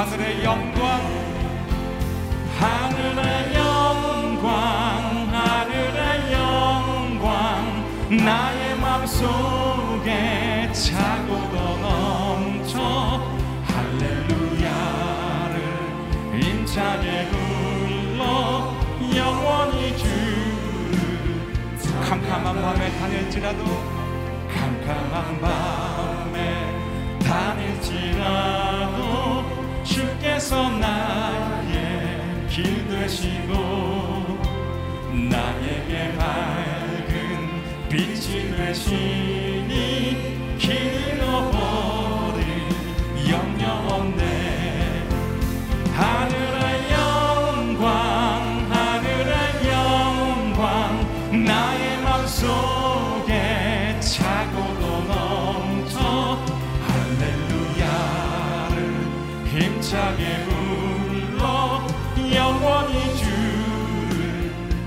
하늘의 영광 하늘의 영광 하늘의 영광. 나의 맘속에 차고도 넘쳐 할렐루야를 힘차게 불러 영원히 주를 캄캄한 밤에 다닐지라도 캄캄한 밤에 다닐지라도 주께서 나의 길 되시고 나에게 밝은 빛이 되시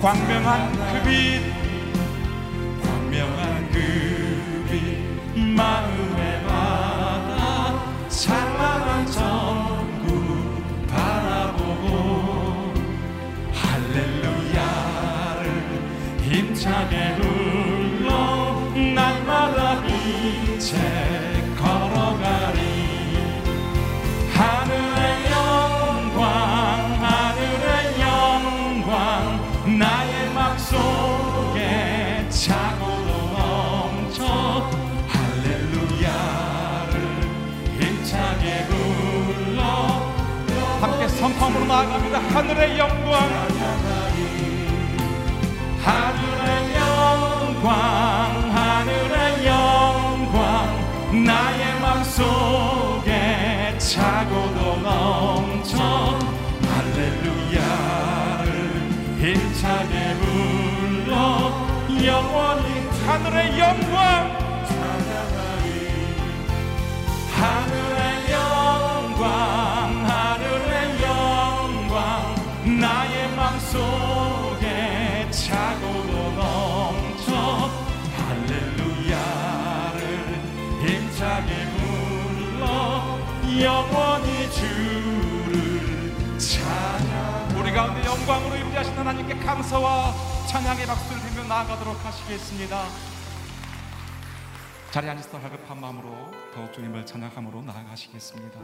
광명한 그빛 나아갑니다. 하늘의 영광. 하늘의 영광 하늘의 영광. 나의 맘속에 차고도 넘쳐 할렐루야를 힘차게 불러 영원히 하늘의 영광. 하늘의 영광 우리 가운데 영광으로 임재하신 하나님께 감사와 찬양의 박수를 들며 나아가도록 하시겠습니다. 자리에 앉아서 갈급한 마음으로 더욱 주님을 찬양함으로 나아가시겠습니다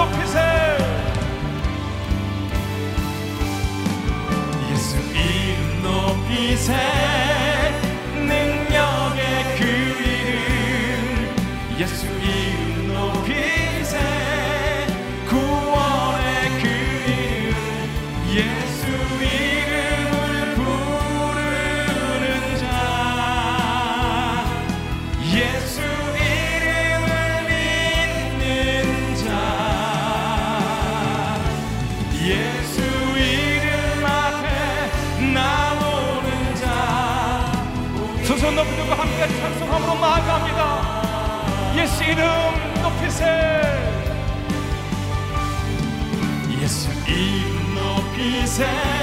높이세. 예수 이름 높이세 높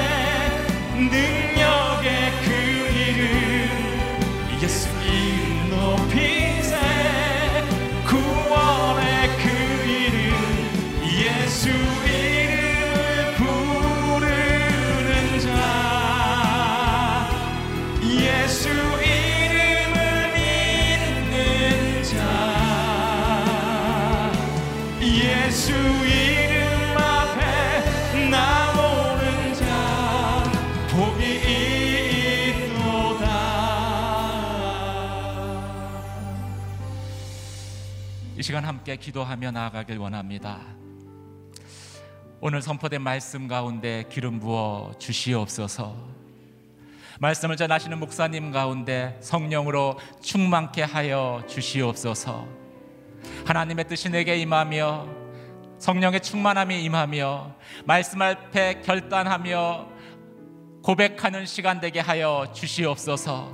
시간 함께 기도하며 나아가길 원합니다. 오늘 선포된 말씀 가운데 기름 부어 주시옵소서. 말씀을 전하시는 목사님 가운데 성령으로 충만케 하여 주시옵소서. 하나님의 뜻이 내게 임하며 성령의 충만함이 임하며 말씀 앞에 결단하며 고백하는 시간 되게 하여 주시옵소서.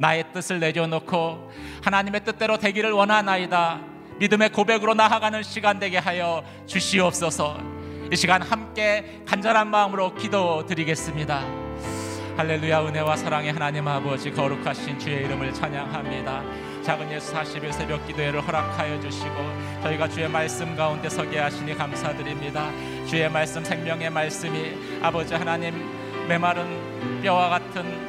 나의 뜻을 내려놓고 하나님의 뜻대로 되기를 원하나이다. 믿음의 고백으로 나아가는 시간 되게 하여 주시옵소서. 이 시간 함께 간절한 마음으로 기도드리겠습니다. 할렐루야 은혜와 사랑의 하나님 아버지 거룩하신 주의 이름을 찬양합니다. 작은 예수 40일 새벽 기도회를 허락하여 주시고 저희가 주의 말씀 가운데 서게 하시니 감사드립니다. 주의 말씀 생명의 말씀이 아버지 하나님 메마른 뼈와 같은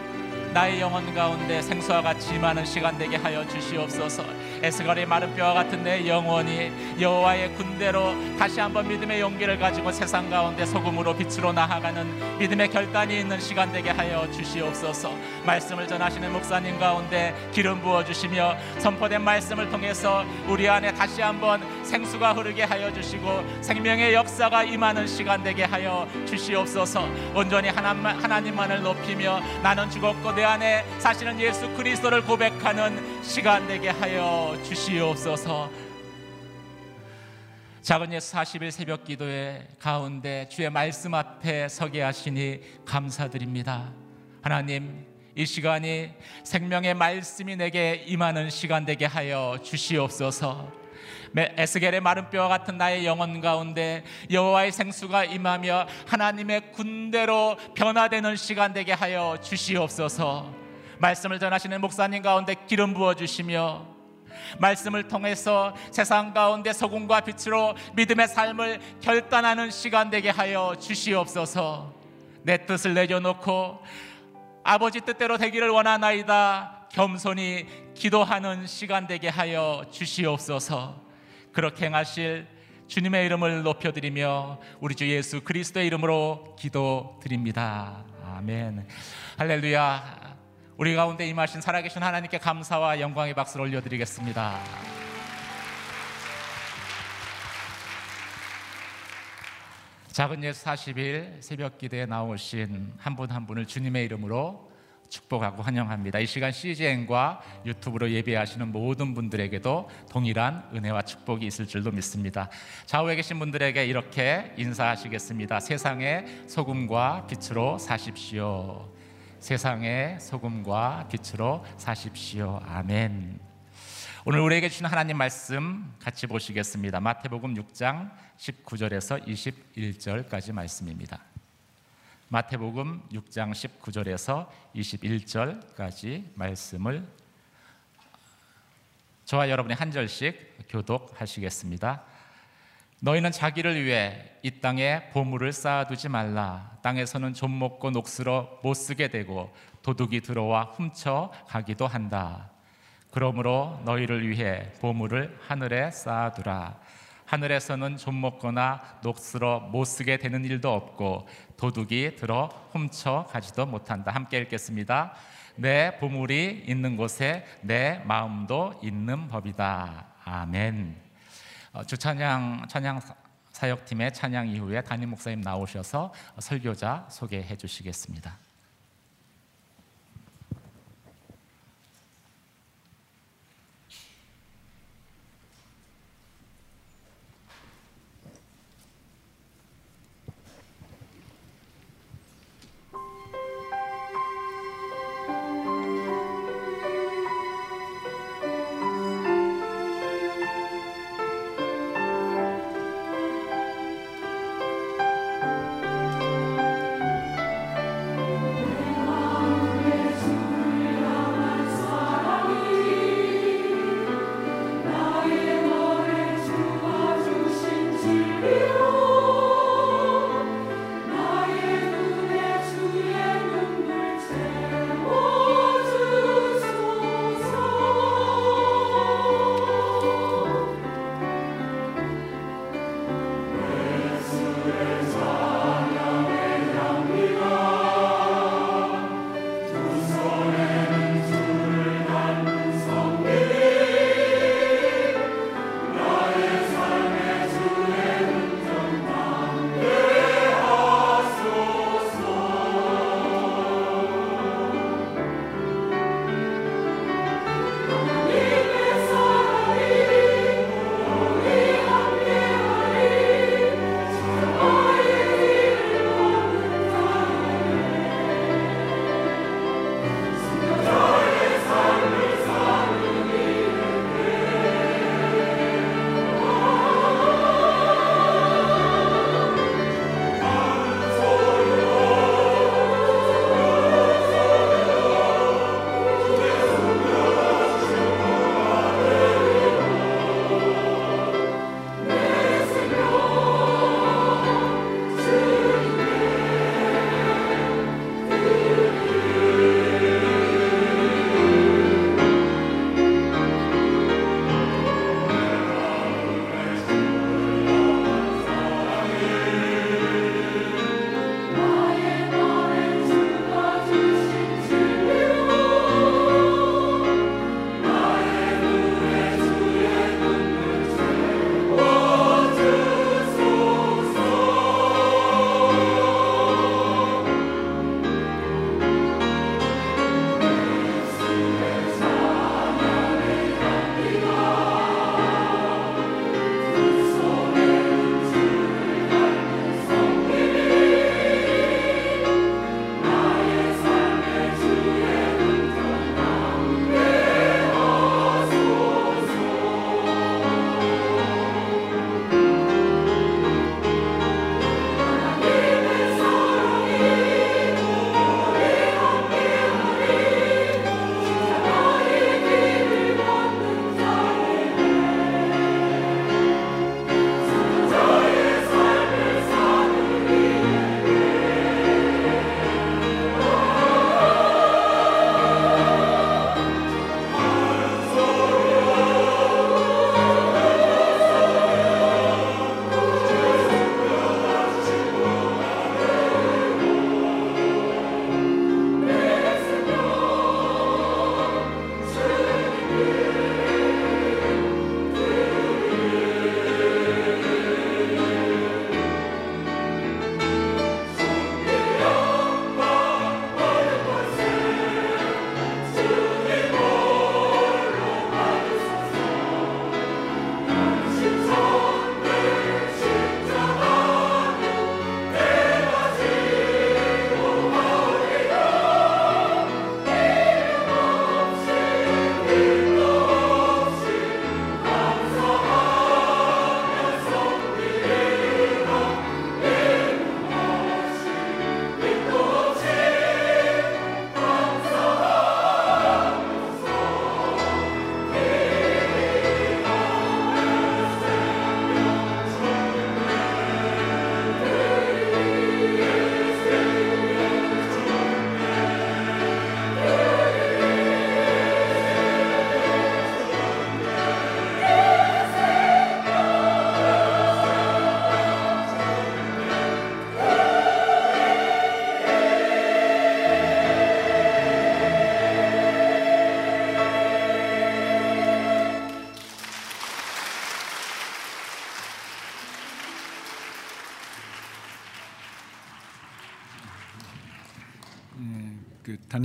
나의 영혼 가운데 생수와 같이 임하는 시간 되게 하여 주시옵소서. 에스거리 마른 뼈와 같은 내 영혼이 여호와의 군대로 다시 한번 믿음의 용기를 가지고 세상 가운데 소금으로 빛으로 나아가는 믿음의 결단이 있는 시간 되게 하여 주시옵소서. 말씀을 전하시는 목사님 가운데 기름 부어 주시며 선포된 말씀을 통해서 우리 안에 다시 한번 생수가 흐르게 하여 주시고 생명의 역사가 임하는 시간 되게 하여 주시옵소서. 온전히 하나님만을 높이며 나는 죽었고 내 안에 사실은 예수 그리스도를 고백하는 시간 되게 하여 주시옵소서. 작은 예수 40일 새벽 기도의 가운데 주의 말씀 앞에 서게 하시니 감사드립니다. 하나님, 이 시간이 생명의 말씀이 내게 임하는 시간 되게 하여 주시옵소서. 에스겔의 마른 뼈와 같은 나의 영혼 가운데 여호와의 생수가 임하며 하나님의 군대로 변화되는 시간 되게 하여 주시옵소서. 말씀을 전하시는 목사님 가운데 기름 부어 주시며 말씀을 통해서 세상 가운데 소금과 빛으로 믿음의 삶을 결단하는 시간 되게 하여 주시옵소서. 내 뜻을 내려놓고 아버지 뜻대로 되기를 원하나이다. 겸손히 기도하는 시간 되게 하여 주시옵소서. 그렇게 행하실 주님의 이름을 높여드리며 우리 주 예수 그리스도의 이름으로 기도드립니다. 아멘. 할렐루야. 우리 가운데 임하신 살아계신 하나님께 감사와 영광의 박수를 올려드리겠습니다. 작은 예수 40일 새벽 기대에 나오신 한 분한 한 분을 주님의 이름으로 축복하고 환영합니다. 이 시간 CGN과 유튜브로 예배하시는 모든 분들에게도 동일한 은혜와 축복이 있을 줄도 믿습니다. 좌우에 계신 분들에게 이렇게 인사하시겠습니다. 세상의 소금과 빛으로 사십시오. 세상의 소금과 빛으로 사십시오. 아멘. 오늘 우리에게 주신 하나님 말씀 같이 보시겠습니다. 마태복음 6장 19절에서 21절까지 말씀입니다. 마태복음 6장 19절에서 21절까지 말씀을 저와 여러분이 한 절씩 교독하시겠습니다. 너희는 자기를 위해 이 땅에 보물을 쌓아두지 말라. 땅에서는 좀 먹고 녹슬어 못 쓰게 되고 도둑이 들어와 훔쳐 가기도 한다. 그러므로 너희를 위해 보물을 하늘에 쌓아두라. 하늘에서는 좀 먹거나 녹슬어 못 쓰게 되는 일도 없고 도둑이 들어 훔쳐 가지도 못한다. 함께 읽겠습니다. 내 보물이 있는 곳에 내 마음도 있는 법이다. 아멘. 어, 주 찬양 찬양 사역팀의 찬양 이후에 담임 목사님 나오셔서 설교자 소개해 주시겠습니다.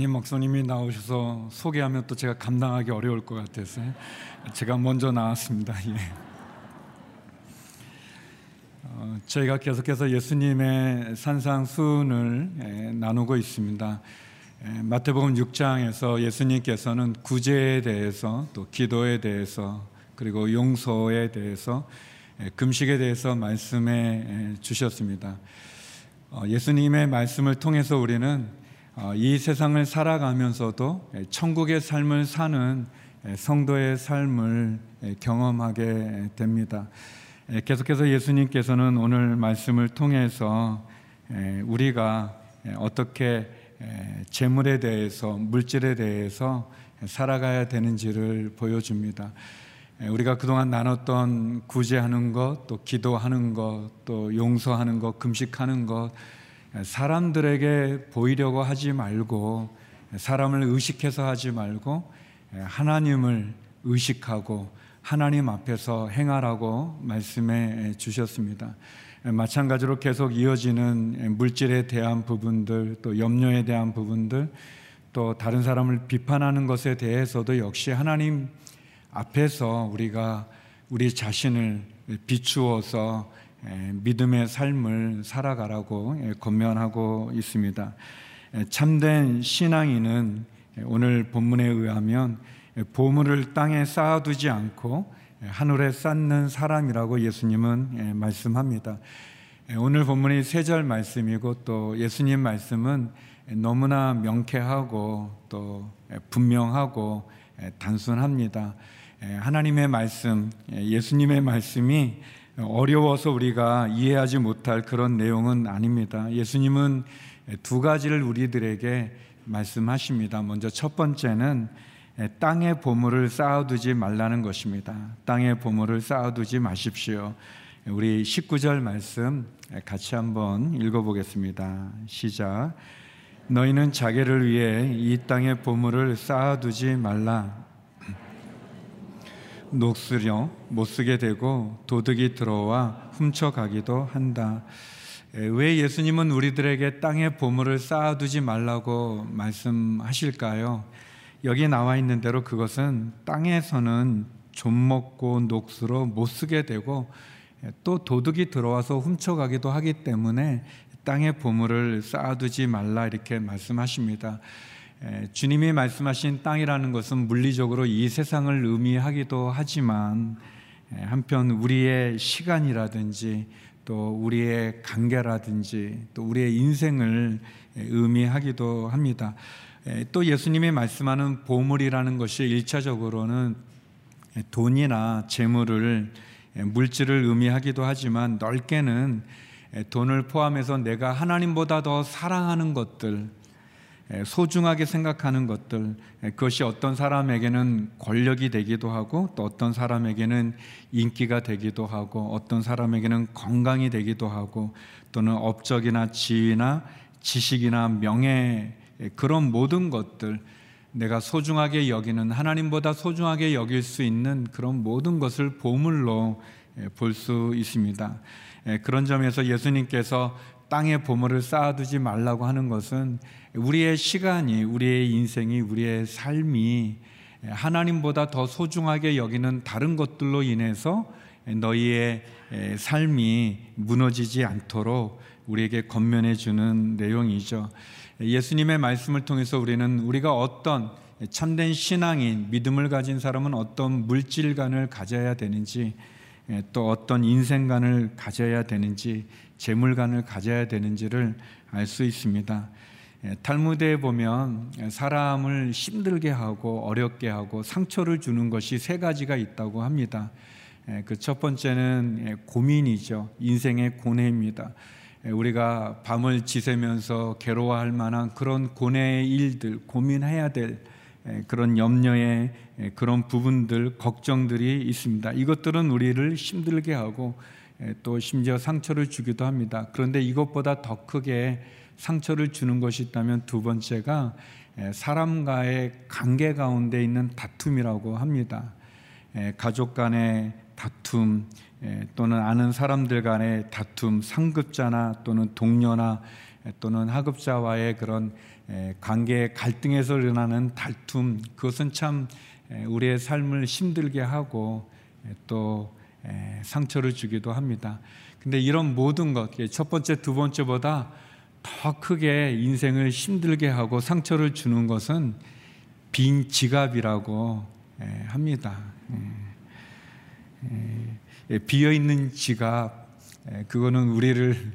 담임 목사님이 나오셔서 소개하면 또 제가 감당하기 어려울 것 같아서 제가 먼저 나왔습니다. 예. 어, 저희가 계속해서 예수님의 산상순을 예, 나누고 있습니다. 예, 마태복음 6장에서 예수님께서는 구제에 대해서 또 기도에 대해서 그리고 용서에 대해서 예, 금식에 대해서 말씀해 예, 주셨습니다. 어, 예수님의 말씀을 통해서 우리는 어, 이 세상을 살아가면서도 천국의 삶을 사는 성도의 삶을 경험하게 됩니다. 계속해서 예수님께서는 오늘 말씀을 통해서 우리가 어떻게 재물에 대해서 물질에 대해서 살아가야 되는지를 보여줍니다. 우리가 그동안 나눴던 구제하는 것, 또 기도하는 것, 또 용서하는 것, 금식하는 것, 사람들에게 보이려고 하지 말고, 사람을 의식해서 하지 말고, 하나님을 의식하고, 하나님 앞에서 행하라고 말씀해 주셨습니다. 마찬가지로 계속 이어지는 물질에 대한 부분들, 또 염려에 대한 부분들, 또 다른 사람을 비판하는 것에 대해서도 역시 하나님 앞에서 우리가 우리 자신을 비추어서 믿음의 삶을 살아가라고 권면하고 있습니다. 참된 신앙인은 오늘 본문에 의하면 보물을 땅에 쌓아두지 않고 하늘에 쌓는 사람이라고 예수님은 말씀합니다. 오늘 본문이 세 절 말씀이고 또 예수님 말씀은 너무나 명쾌하고 또 분명하고 단순합니다. 하나님의 말씀, 예수님의 말씀이 어려워서 우리가 이해하지 못할 그런 내용은 아닙니다. 예수님은 두 가지를 우리들에게 말씀하십니다. 먼저 첫 번째는 땅의 보물을 쌓아두지 말라는 것입니다. 땅의 보물을 쌓아두지 마십시오. 우리 19절 말씀 같이 한번 읽어보겠습니다. 시작. 너희는 자기를 위해 이 땅의 보물을 쌓아두지 말라. 녹슬려 못 쓰게 되고 도둑이 들어와 훔쳐가기도 한다. 왜 예수님은 우리들에게 땅의 보물을 쌓아두지 말라고 말씀하실까요? 여기 나와 있는 대로 그것은 땅에서는 좀 먹고 녹수로 못 쓰게 되고 또 도둑이 들어와서 훔쳐가기도 하기 때문에 땅의 보물을 쌓아두지 말라 이렇게 말씀하십니다. 주님이 말씀하신 땅이라는 것은 물리적으로 이 세상을 의미하기도 하지만 한편 우리의 시간이라든지 또 우리의 관계라든지 또 우리의 인생을 의미하기도 합니다. 또 예수님이 말씀하는 보물이라는 것이 일차적으로는 돈이나 재물을 물질을 의미하기도 하지만 넓게는 돈을 포함해서 내가 하나님보다 더 사랑하는 것들 소중하게 생각하는 것들 그것이 어떤 사람에게는 권력이 되기도 하고 또 어떤 사람에게는 인기가 되기도 하고 어떤 사람에게는 건강이 되기도 하고 또는 업적이나 지위나 지식이나 명예 그런 모든 것들 내가 소중하게 여기는 하나님보다 소중하게 여길 수 있는 그런 모든 것을 보물로 볼 수 있습니다. 그런 점에서 예수님께서 땅에 보물을 쌓아두지 말라고 하는 것은 우리의 시간이, 우리의 인생이, 우리의 삶이 하나님보다 더 소중하게 여기는 다른 것들로 인해서 너희의 삶이 무너지지 않도록 우리에게 건면해 주는 내용이죠. 예수님의 말씀을 통해서 우리는 우리가 어떤 참된 신앙인, 믿음을 가진 사람은 어떤 물질관을 가져야 되는지, 또 어떤 인생관을 가져야 되는지, 재물관을 가져야 되는지를 알 수 있습니다. 예, 탈무드에 보면 사람을 힘들게 하고 어렵게 하고 상처를 주는 것이 세 가지가 있다고 합니다. 예, 그첫 번째는 예, 고민이죠. 인생의 고뇌입니다. 우리가 밤을 지새면서 괴로워할 만한 그런 고뇌의 일들, 고민해야 될 그런 염려의 그런 부분들, 걱정들이 있습니다. 이것들은 우리를 힘들게 하고 또 심지어 상처를 주기도 합니다. 그런데 이것보다 더 크게 상처를 주는 것이 있다면 두 번째가 사람과의 관계 가운데 있는 다툼이라고 합니다. 가족 간의 다툼 또는 아는 사람들 간의 다툼, 상급자나 또는 동료나 또는 하급자와의 그런 관계 갈등에서 일어나는 다툼 그것은 참 우리의 삶을 힘들게 하고 또 상처를 주기도 합니다. 근데 이런 모든 것, 첫 번째, 두 번째보다 더 크게 인생을 힘들게 하고 상처를 주는 것은 빈 지갑이라고 합니다. 비어 있는 지갑, 그거는 우리를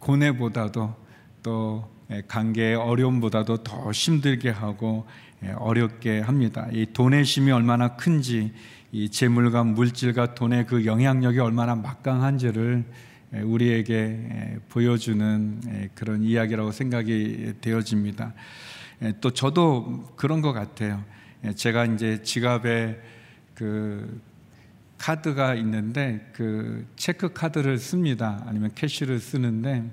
고뇌보다도 또 관계의 어려움보다도 더 힘들게 하고 어렵게 합니다. 이 돈의 힘이 얼마나 큰지, 이 재물과 물질과 돈의 그 영향력이 얼마나 막강한지를 우리에게 보여주는 그런 이야기라고 생각이 되어집니다. 또 저도 그런 것 같아요. 제가 이제 지갑에 그 카드가 있는데 그 체크 카드를 씁니다. 아니면 캐시를 쓰는데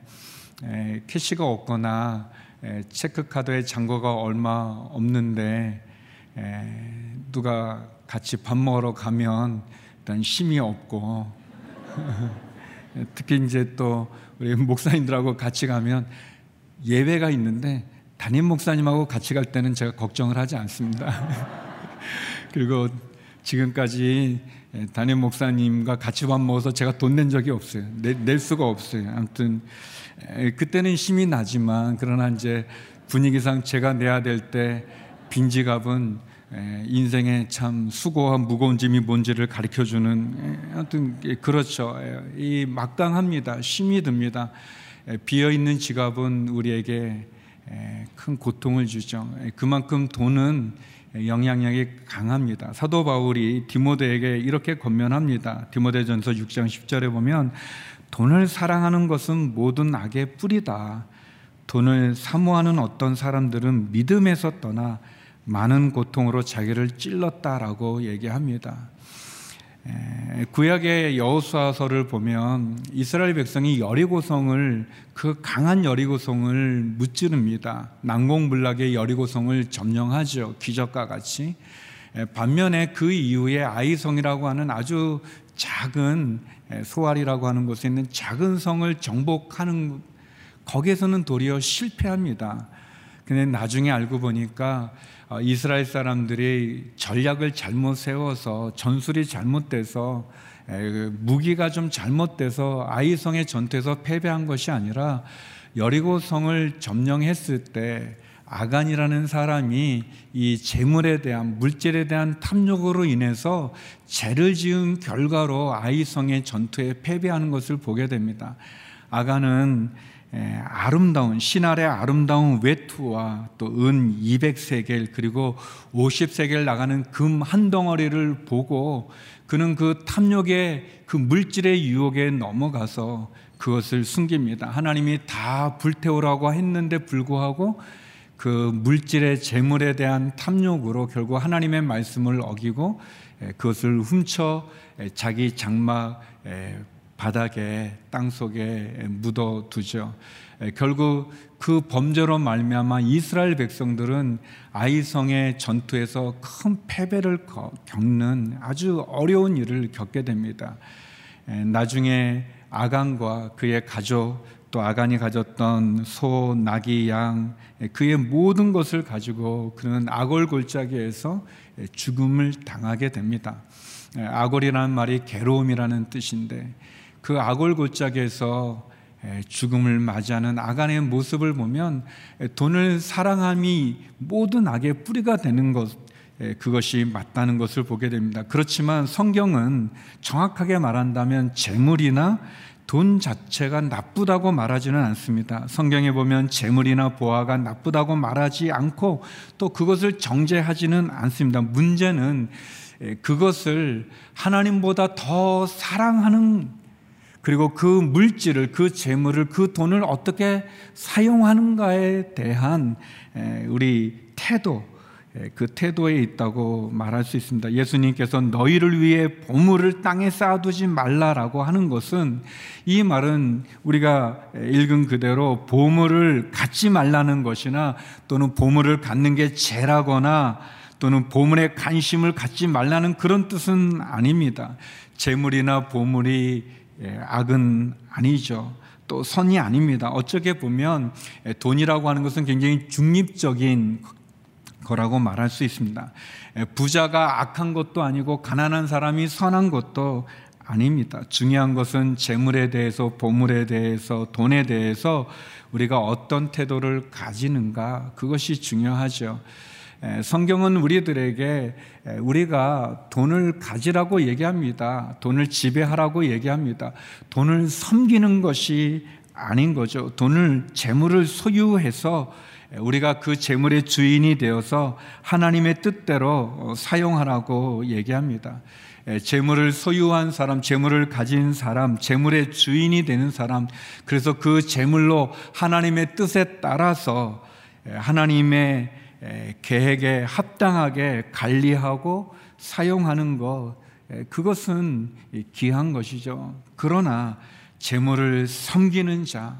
캐시가 없거나 체크 카드에 잔고가 얼마 없는데 누가 같이 밥 먹으러 가면 일단 힘이 없고 특히 이제 또 우리 목사님들하고 같이 가면 예외가 있는데 담임 목사님하고 같이 갈 때는 제가 걱정을 하지 않습니다. 그리고 지금까지 담임 목사님과 같이 밥 먹어서 제가 돈 낸 적이 없어요. 내, 낼 수가 없어요. 아무튼 그때는 힘이 나지만 그러나 이제 분위기상 제가 내야 될 때 빈지갑은 인생의 참 수고와 무거운 짐이 뭔지를 가르쳐 주는 하여튼 그렇죠. 이 막강합니다. 힘이 듭니다. 비어 있는 지갑은 우리에게 큰 고통을 주죠. 그만큼 돈은 영향력이 강합니다. 사도 바울이 디모데에게 이렇게 권면합니다. 디모데전서 6장 10절에 보면 돈을 사랑하는 것은 모든 악의 뿌리다. 돈을 사모하는 어떤 사람들은 믿음에서 떠나 많은 고통으로 자기를 찔렀다라고 얘기합니다. 구약의 여호수아서를 보면 이스라엘 백성이 여리고성을 그 강한 여리고성을 무찌릅니다. 난공불락의 여리고성을 점령하죠. 기적과 같이. 반면에 그 이후에 아이성이라고 하는 아주 작은 소알이라고 하는 곳에 있는 작은 성을 정복하는 거기에서는 도리어 실패합니다. 근데 나중에 알고 보니까 어, 이스라엘 사람들이 전략을 잘못 세워서 전술이 잘못돼서 그 무기가 좀 잘못돼서 아이성의 전투에서 패배한 것이 아니라 여리고 성을 점령했을 때 아간이라는 사람이 이 재물에 대한 물질에 대한 탐욕으로 인해서 죄를 지은 결과로 아이성의 전투에 패배하는 것을 보게 됩니다. 아간은 아름다운 신알의 아름다운 외투와 또 은 200세겔 그리고 50세겔 나가는 금 한 덩어리를 보고 그는 그 탐욕의 그 물질의 유혹에 넘어가서 그것을 숨깁니다. 하나님이 다 불태우라고 했는데 불구하고 그 물질의 재물에 대한 탐욕으로 결국 하나님의 말씀을 어기고 그것을 훔쳐 자기 장막 바닥에 땅 속에 묻어 두죠. 결국 그 범죄로 말미암아 이스라엘 백성들은 아이성의 전투에서 큰 패배를 겪는 아주 어려운 일을 겪게 됩니다. 나중에 아간과 그의 가족 또 아간이 가졌던 소, 나귀, 양 그의 모든 것을 가지고 그는 아골 골짜기에서 죽음을 당하게 됩니다. 아골이라는 말이 괴로움이라는 뜻인데 그 아골 골짜기에서 죽음을 맞이하는 아간의 모습을 보면 돈을 사랑함이 모든 악의 뿌리가 되는 것 그것이 맞다는 것을 보게 됩니다. 그렇지만 성경은 정확하게 말한다면 재물이나 돈 자체가 나쁘다고 말하지는 않습니다. 성경에 보면 재물이나 보화가 나쁘다고 말하지 않고 또 그것을 정죄하지는 않습니다. 문제는 그것을 하나님보다 더 사랑하는 그리고 그 물질을, 그 재물을, 그 돈을 어떻게 사용하는가에 대한 우리 태도, 그 태도에 있다고 말할 수 있습니다. 예수님께서 너희를 위해 보물을 땅에 쌓아두지 말라라고 하는 것은 이 말은 우리가 읽은 그대로 보물을 갖지 말라는 것이나 또는 보물을 갖는 게 죄라거나 또는 보물에 관심을 갖지 말라는 그런 뜻은 아닙니다. 재물이나 보물이 예, 악은 아니죠. 또 선이 아닙니다. 어떻게 보면 돈이라고 하는 것은 굉장히 중립적인 거라고 말할 수 있습니다. 부자가 악한 것도 아니고 가난한 사람이 선한 것도 아닙니다. 중요한 것은 재물에 대해서, 보물에 대해서, 돈에 대해서 우리가 어떤 태도를 가지는가 그것이 중요하죠. 성경은 우리들에게 우리가 돈을 가지라고 얘기합니다. 돈을 지배하라고 얘기합니다. 돈을 섬기는 것이 아닌 거죠. 돈을 재물을 소유해서 우리가 그 재물의 주인이 되어서 하나님의 뜻대로 사용하라고 얘기합니다. 재물을 소유한 사람, 재물을 가진 사람, 재물의 주인이 되는 사람, 그래서 그 재물로 하나님의 뜻에 따라서 하나님의 계획에 합당하게 관리하고 사용하는 것, 그것은 귀한 것이죠. 그러나 재물을 섬기는 자,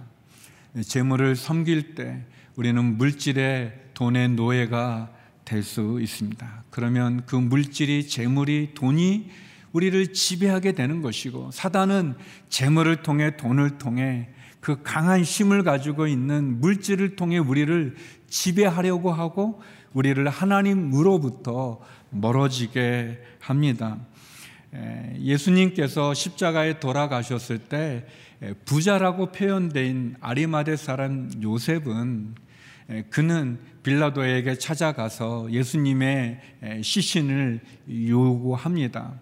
재물을 섬길 때 우리는 물질의 돈의 노예가 될 수 있습니다. 그러면 그 물질이 재물이 돈이 우리를 지배하게 되는 것이고 사단은 재물을 통해 돈을 통해 그 강한 힘을 가지고 있는 물질을 통해 우리를 지배하려고 하고 우리를 하나님으로부터 멀어지게 합니다. 예수님께서 십자가에 돌아가셨을 때 부자라고 표현된 아리마대 사람 요셉은 그는 빌라도에게 찾아가서 예수님의 시신을 요구합니다.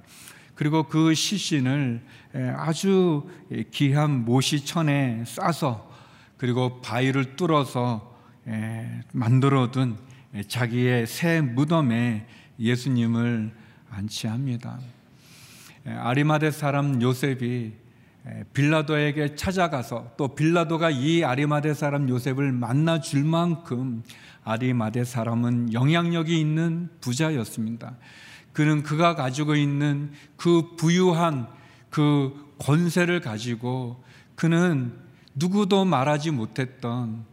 그리고 그 시신을 아주 귀한 모시천에 싸서 그리고 바위를 뚫어서 만들어둔 자기의 새 무덤에 예수님을 안치합니다. 아리마대 사람 요셉이 빌라도에게 찾아가서 또 빌라도가 이 아리마대 사람 요셉을 만나 줄 만큼 아리마대 사람은 영향력이 있는 부자였습니다. 그는 그가 가지고 있는 그 부유한 그 권세를 가지고 그는 누구도 말하지 못했던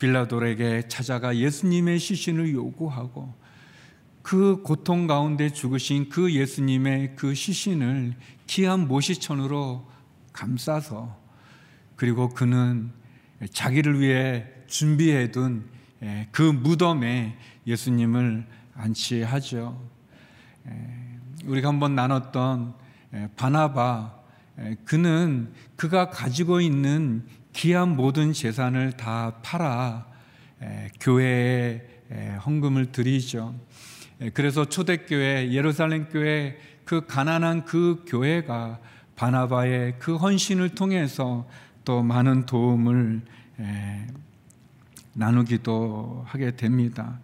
빌라도에게 찾아가 예수님의 시신을 요구하고 그 고통 가운데 죽으신 그 예수님의 그 시신을 귀한 모시천으로 감싸서 그리고 그는 자기를 위해 준비해둔 예, 그 무덤에 예수님을 안치하죠. 예, 우리가 한번 나눴던 예, 바나바 그는 그가 가지고 있는 귀한 모든 재산을 다 팔아 교회에 헌금을 드리죠. 그래서 초대교회 예루살렘 교회 그 가난한 그 교회가 바나바의 그 헌신을 통해서 또 많은 도움을 나누기도 하게 됩니다.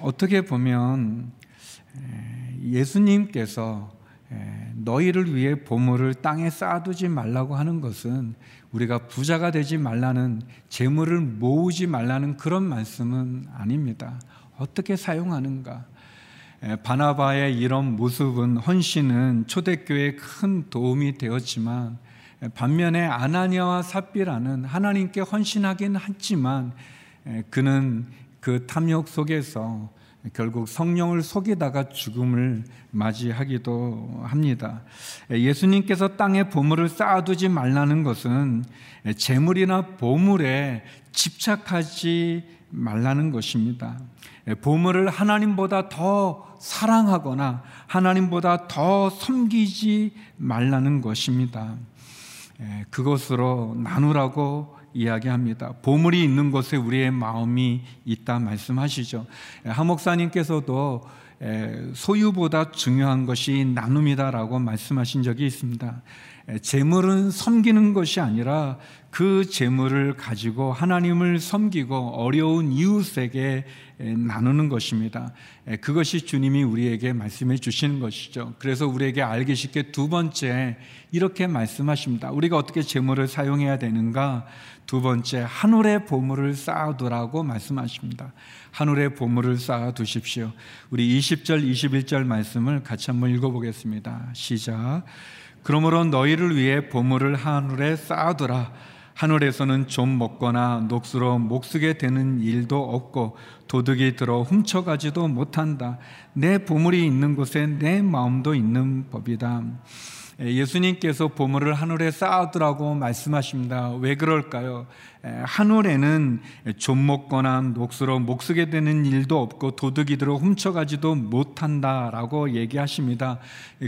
어떻게 보면 예수님께서 너희를 위해 보물을 땅에 쌓아두지 말라고 하는 것은 우리가 부자가 되지 말라는 재물을 모으지 말라는 그런 말씀은 아닙니다. 어떻게 사용하는가? 바나바의 이런 모습은 헌신은 초대교회에 큰 도움이 되었지만 반면에 아나니아와 삽비라는 하나님께 헌신하긴 했지만 그는 그 탐욕 속에서 결국 성령을 속이다가 죽음을 맞이하기도 합니다. 예수님께서 땅에 보물을 쌓아두지 말라는 것은 재물이나 보물에 집착하지 말라는 것입니다. 보물을 하나님보다 더 사랑하거나 하나님보다 더 섬기지 말라는 것입니다. 그것으로 나누라고 이야기합니다. 보물이 있는 곳에 우리의 마음이 있다 말씀하시죠. 하 목사님께서도 소유보다 중요한 것이 나눔이다라고 말씀하신 적이 있습니다. 재물은 섬기는 것이 아니라 그 재물을 가지고 하나님을 섬기고 어려운 이웃에게 나누는 것입니다. 그것이 주님이 우리에게 말씀해 주시는 것이죠. 그래서 우리에게 알기 쉽게 두 번째 이렇게 말씀하십니다. 우리가 어떻게 재물을 사용해야 되는가? 두 번째 하늘의 보물을 쌓아두라고 말씀하십니다. 하늘의 보물을 쌓아두십시오. 우리 20절 21절 말씀을 같이 한번 읽어보겠습니다. 시작. 그러므로 너희를 위해 보물을 하늘에 쌓아두라. 하늘에서는 좀 먹거나 녹수로 목쓰게 되는 일도 없고 도둑이 들어 훔쳐가지도 못한다. 내 보물이 있는 곳에 내 마음도 있는 법이다. 예수님께서 보물을 하늘에 쌓아두라고 말씀하십니다. 왜 그럴까요? 하늘에는 좀 먹거나 녹수로 목 쓰게 되는 일도 없고 도둑이 들어 훔쳐가지도 못한다라고 얘기하십니다.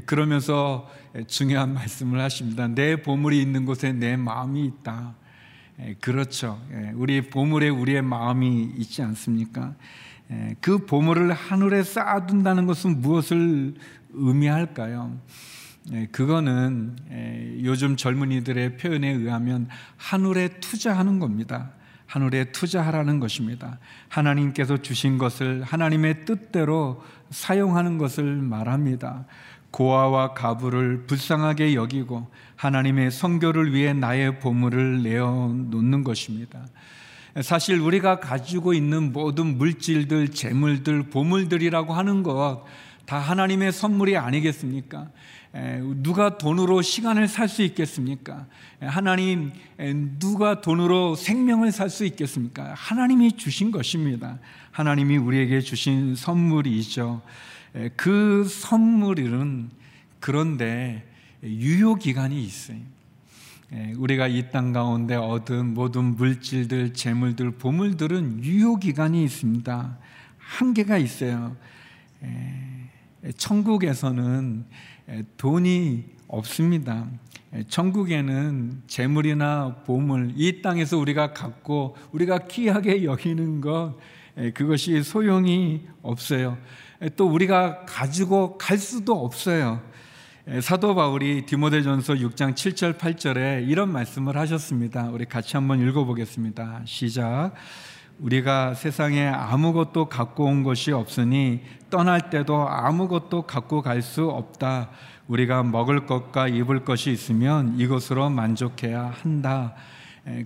그러면서 중요한 말씀을 하십니다. 내 보물이 있는 곳에 내 마음이 있다. 그렇죠. 우리 보물에 우리의 마음이 있지 않습니까? 그 보물을 하늘에 쌓아둔다는 것은 무엇을 의미할까요? 예, 그거는 예, 요즘 젊은이들의 표현에 의하면 하늘에 투자하는 겁니다. 하늘에 투자하라는 것입니다. 하나님께서 주신 것을 하나님의 뜻대로 사용하는 것을 말합니다. 고아와 가부를 불쌍하게 여기고 하나님의 성교를 위해 나의 보물을 내어 놓는 것입니다. 사실 우리가 가지고 있는 모든 물질들, 재물들, 보물들이라고 하는 것 다 하나님의 선물이 아니겠습니까? 누가 돈으로 시간을 살 수 있겠습니까? 하나님, 누가 돈으로 생명을 살 수 있겠습니까? 하나님이 주신 것입니다. 하나님이 우리에게 주신 선물이죠. 그 선물은 그런데 유효 기간이 있어요. 우리가 이 땅 가운데 얻은 모든 물질들, 재물들, 보물들은 유효 기간이 있습니다. 한계가 있어요. 천국에서는 돈이 없습니다. 천국에는 재물이나 보물, 이 땅에서 우리가 갖고 우리가 귀하게 여기는 것, 그것이 소용이 없어요. 또 우리가 가지고 갈 수도 없어요. 사도 바울이 디모데전서 6장 7절 8절에 이런 말씀을 하셨습니다. 우리 같이 한번 읽어보겠습니다. 시작. 우리가 세상에 아무것도 갖고 온 것이 없으니 떠날 때도 아무것도 갖고 갈 수 없다. 우리가 먹을 것과 입을 것이 있으면 이것으로 만족해야 한다.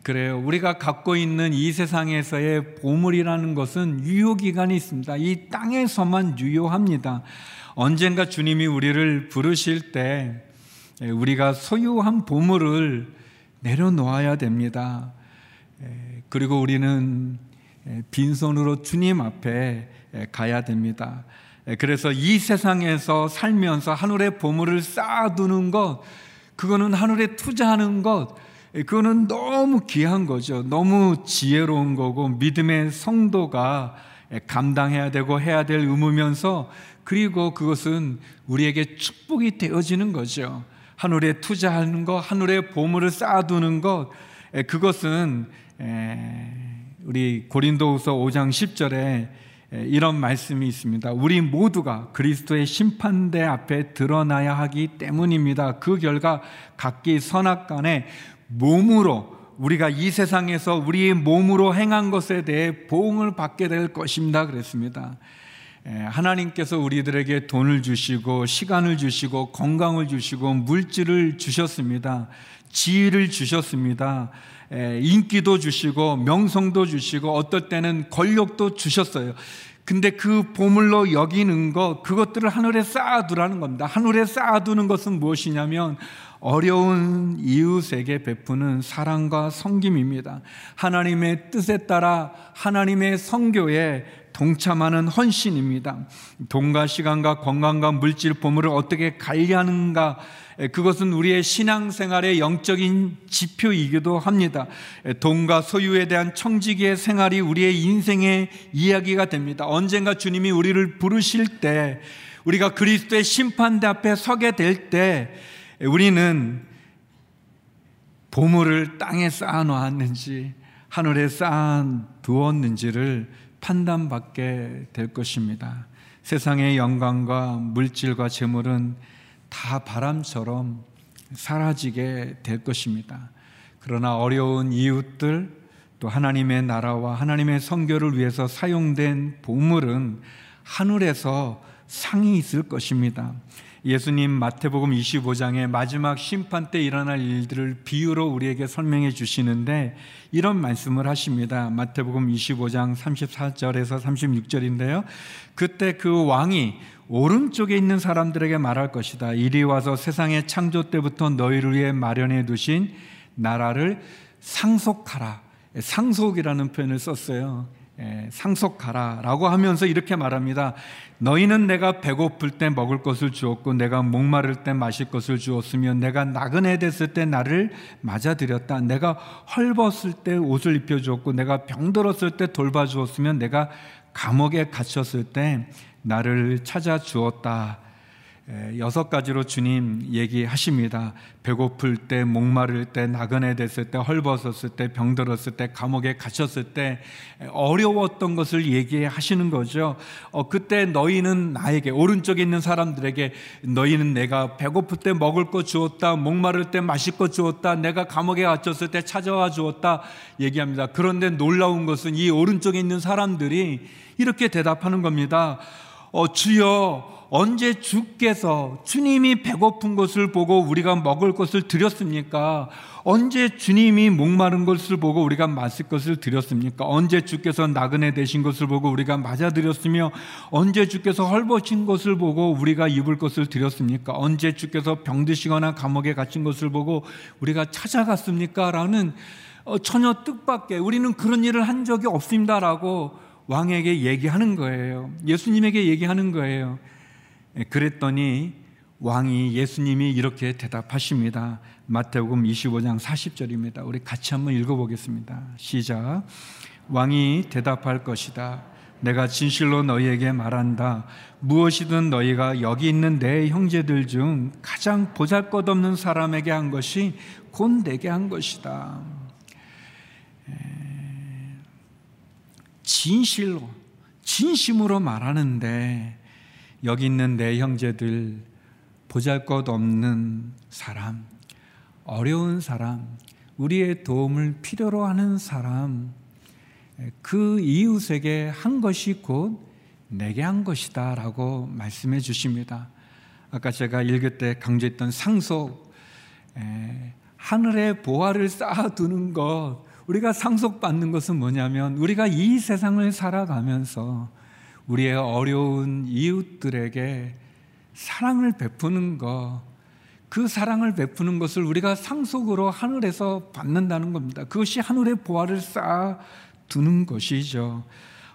그래요. 우리가 갖고 있는 이 세상에서의 보물이라는 것은 유효 기간이 있습니다. 이 땅에서만 유효합니다. 언젠가 주님이 우리를 부르실 때 우리가 소유한 보물을 내려놓아야 됩니다. 그리고 우리는 빈손으로 주님 앞에 가야 됩니다. 그래서 이 세상에서 살면서 하늘의 보물을 쌓아두는 것, 그거는 하늘에 투자하는 것, 그거는 너무 귀한 거죠. 너무 지혜로운 거고 믿음의 성도가 감당해야 되고 해야 될 의무면서 그리고 그것은 우리에게 축복이 되어지는 거죠. 하늘에 투자하는 것, 하늘에 보물을 쌓아두는 것, 그것은 우리 고린도후서 5장 10절에 이런 말씀이 있습니다. 우리 모두가 그리스도의 심판대 앞에 드러나야 하기 때문입니다. 그 결과 각기 선악간에 몸으로 우리가 이 세상에서 우리의 몸으로 행한 것에 대해 보응을 받게 될 것입니다. 그랬습니다. 하나님께서 우리들에게 돈을 주시고 시간을 주시고 건강을 주시고 물질을 주셨습니다. 지혜를 주셨습니다. 인기도 주시고 명성도 주시고 어떨 때는 권력도 주셨어요. 근데 그 보물로 여기는 것, 그것들을 하늘에 쌓아두라는 겁니다. 하늘에 쌓아두는 것은 무엇이냐면 어려운 이웃에게 베푸는 사랑과 섬김입니다. 하나님의 뜻에 따라 하나님의 성교에 동참하는 헌신입니다. 돈과 시간과 건강과 물질 보물을 어떻게 관리하는가 그것은 우리의 신앙생활의 영적인 지표이기도 합니다. 돈과 소유에 대한 청지기의 생활이 우리의 인생의 이야기가 됩니다. 언젠가 주님이 우리를 부르실 때 우리가 그리스도의 심판대 앞에 서게 될 때 우리는 보물을 땅에 쌓아 놓았는지 하늘에 쌓아 두었는지를 판단받게 될 것입니다. 세상의 영광과 물질과 재물은 다 바람처럼 사라지게 될 것입니다. 그러나 어려운 이웃들 또 하나님의 나라와 하나님의 성교를 위해서 사용된 보물은 하늘에서 상이 있을 것입니다. 예수님 마태복음 25장의 마지막 심판 때 일어날 일들을 비유로 우리에게 설명해 주시는데 이런 말씀을 하십니다. 마태복음 25장 34절에서 36절인데요. 그때 그 왕이 오른쪽에 있는 사람들에게 말할 것이다. 이리 와서 세상의 창조 때부터 너희를 위해 마련해 두신 나라를 상속하라. 상속이라는 표현을 썼어요. 상속하라 라고 하면서 이렇게 말합니다. 너희는 내가 배고플 때 먹을 것을 주었고 내가 목마를 때 마실 것을 주었으며 내가 나그네 됐을 때 나를 맞아들였다. 내가 헐벗을 때 옷을 입혀 주었고 내가 병들었을 때 돌봐 주었으며 내가 감옥에 갇혔을 때 나를 찾아 주었다. 여섯 가지로 주님 얘기하십니다. 배고플 때, 목마를 때, 나그네 됐을 때, 헐벗었을 때, 병들었을 때, 감옥에 갇혔을 때 어려웠던 것을 얘기하시는 거죠. 어, 그때 너희는 나에게 오른쪽에 있는 사람들에게 너희는 내가 배고플 때 먹을 것 주었다, 목마를 때 마실 것 주었다, 내가 감옥에 갇혔을 때 찾아와 주었다 얘기합니다. 그런데 놀라운 것은 이 오른쪽에 있는 사람들이 이렇게 대답하는 겁니다. 어, 주여 언제 주께서 주님이 배고픈 것을 보고 우리가 먹을 것을 드렸습니까? 언제 주님이 목마른 것을 보고 우리가 마실 것을 드렸습니까? 언제 주께서 나그네 되신 것을 보고 우리가 맞아 드렸으며 언제 주께서 헐벗은 것을 보고 우리가 입을 것을 드렸습니까? 언제 주께서 병드시거나 감옥에 갇힌 것을 보고 우리가 찾아갔습니까? 라는 어, 전혀 뜻밖의 우리는 그런 일을 한 적이 없습니다라고 왕에게 얘기하는 거예요. 예수님에게 얘기하는 거예요. 예, 그랬더니 왕이 예수님이 이렇게 대답하십니다. 마태복음 25장 40절입니다. 우리 같이 한번 읽어보겠습니다. 시작. 왕이 대답할 것이다. 내가 진실로 너희에게 말한다. 무엇이든 너희가 여기 있는 내 형제들 중 가장 보잘 것 없는 사람에게 한 것이 곧 내게 한 것이다. 예, 진실로, 진심으로 말하는데 여기 있는 내 형제들 보잘 것 없는 사람, 어려운 사람, 우리의 도움을 필요로 하는 사람, 그 이웃에게 한 것이 곧 내게 한 것이다 라고 말씀해 주십니다. 아까 제가 읽을 때 강조했던 상속, 하늘의 보화를 쌓아두는 것, 우리가 상속받는 것은 뭐냐면 우리가 이 세상을 살아가면서 우리의 어려운 이웃들에게 사랑을 베푸는 것, 그 사랑을 베푸는 것을 우리가 상속으로 하늘에서 받는다는 겁니다. 그것이 하늘의 보화를 쌓아 두는 것이죠.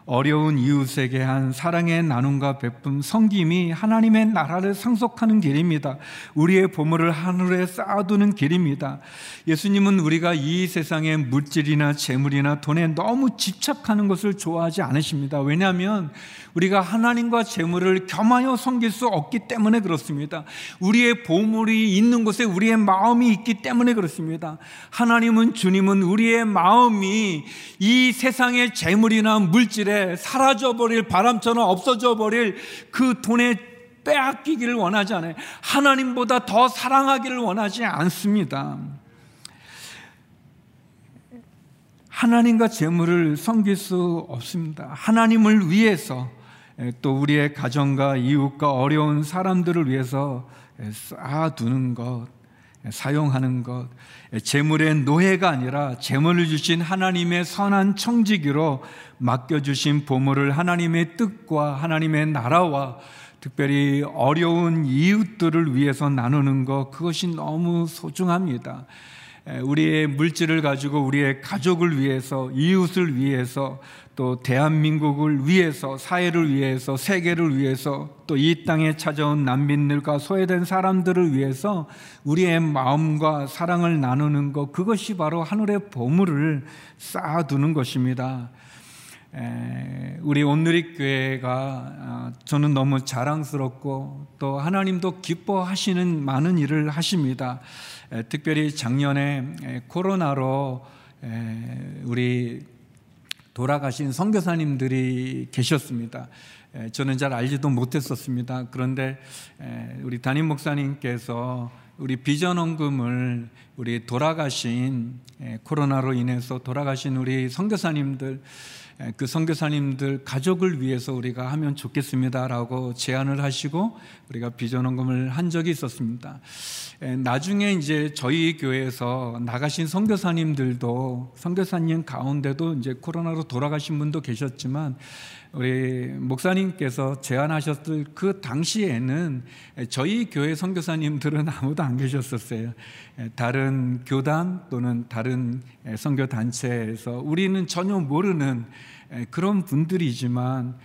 어려운 이웃에게 한 사랑의 나눔과 베품 성김이 하나님의 나라를 상속하는 길입니다. 우리의 보물을 하늘에 쌓아두는 길입니다. 예수님은 우리가 이 세상의 물질이나 재물이나 돈에 너무 집착하는 것을 좋아하지 않으십니다. 왜냐하면 우리가 하나님과 재물을 겸하여 섬길 수 없기 때문에 그렇습니다. 우리의 보물이 있는 곳에 우리의 마음이 있기 때문에 그렇습니다. 하나님은 주님은 우리의 마음이 이 세상의 재물이나 물질에 사라져 버릴 바람처럼 없어져 버릴 그 돈에 빼앗기기를 원하지 않아요. 하나님보다 더 사랑하기를 원하지 않습니다. 하나님과 재물을 섬길 수 없습니다. 하나님을 위해서 또 우리의 가정과 이웃과 어려운 사람들을 위해서 쌓아두는 것, 사용하는 것, 재물의 노예가 아니라 재물을 주신 하나님의 선한 청지기로 맡겨주신 보물을 하나님의 뜻과 하나님의 나라와 특별히 어려운 이웃들을 위해서 나누는 것, 그것이 너무 소중합니다. 우리의 물질을 가지고 우리의 가족을 위해서, 이웃을 위해서, 또 대한민국을 위해서, 사회를 위해서, 세계를 위해서, 또 이 땅에 찾아온 난민들과 소외된 사람들을 위해서 우리의 마음과 사랑을 나누는 것, 그것이 바로 하늘의 보물을 쌓아두는 것입니다. 우리 온누리 교회가 아, 저는 너무 자랑스럽고 또 하나님도 기뻐하시는 많은 일을 하십니다. 특별히 작년에 코로나로 우리 돌아가신 선교사님들이 계셨습니다. 저는 잘 알지도 못했었습니다. 그런데 우리 담임 목사님께서 우리 비전원금을 우리 돌아가신 코로나로 인해서 돌아가신 우리 선교사님들 예, 그 선교사님들 가족을 위해서 우리가 하면 좋겠습니다라고 제안을 하시고 우리가 비전원금을 한 적이 있었습니다. 예, 나중에 이제 저희 교회에서 나가신 선교사님들도 선교사님 가운데도 이제 코로나로 돌아가신 분도 계셨지만 우리 목사님께서 제안하셨을 그 당시에는 저희 교회 선교사님들은 아무도 안 계셨었어요. 예, 다른 교단 또는 다른 선교 단체에서 우리는 전혀 모르는 그런 분들이지만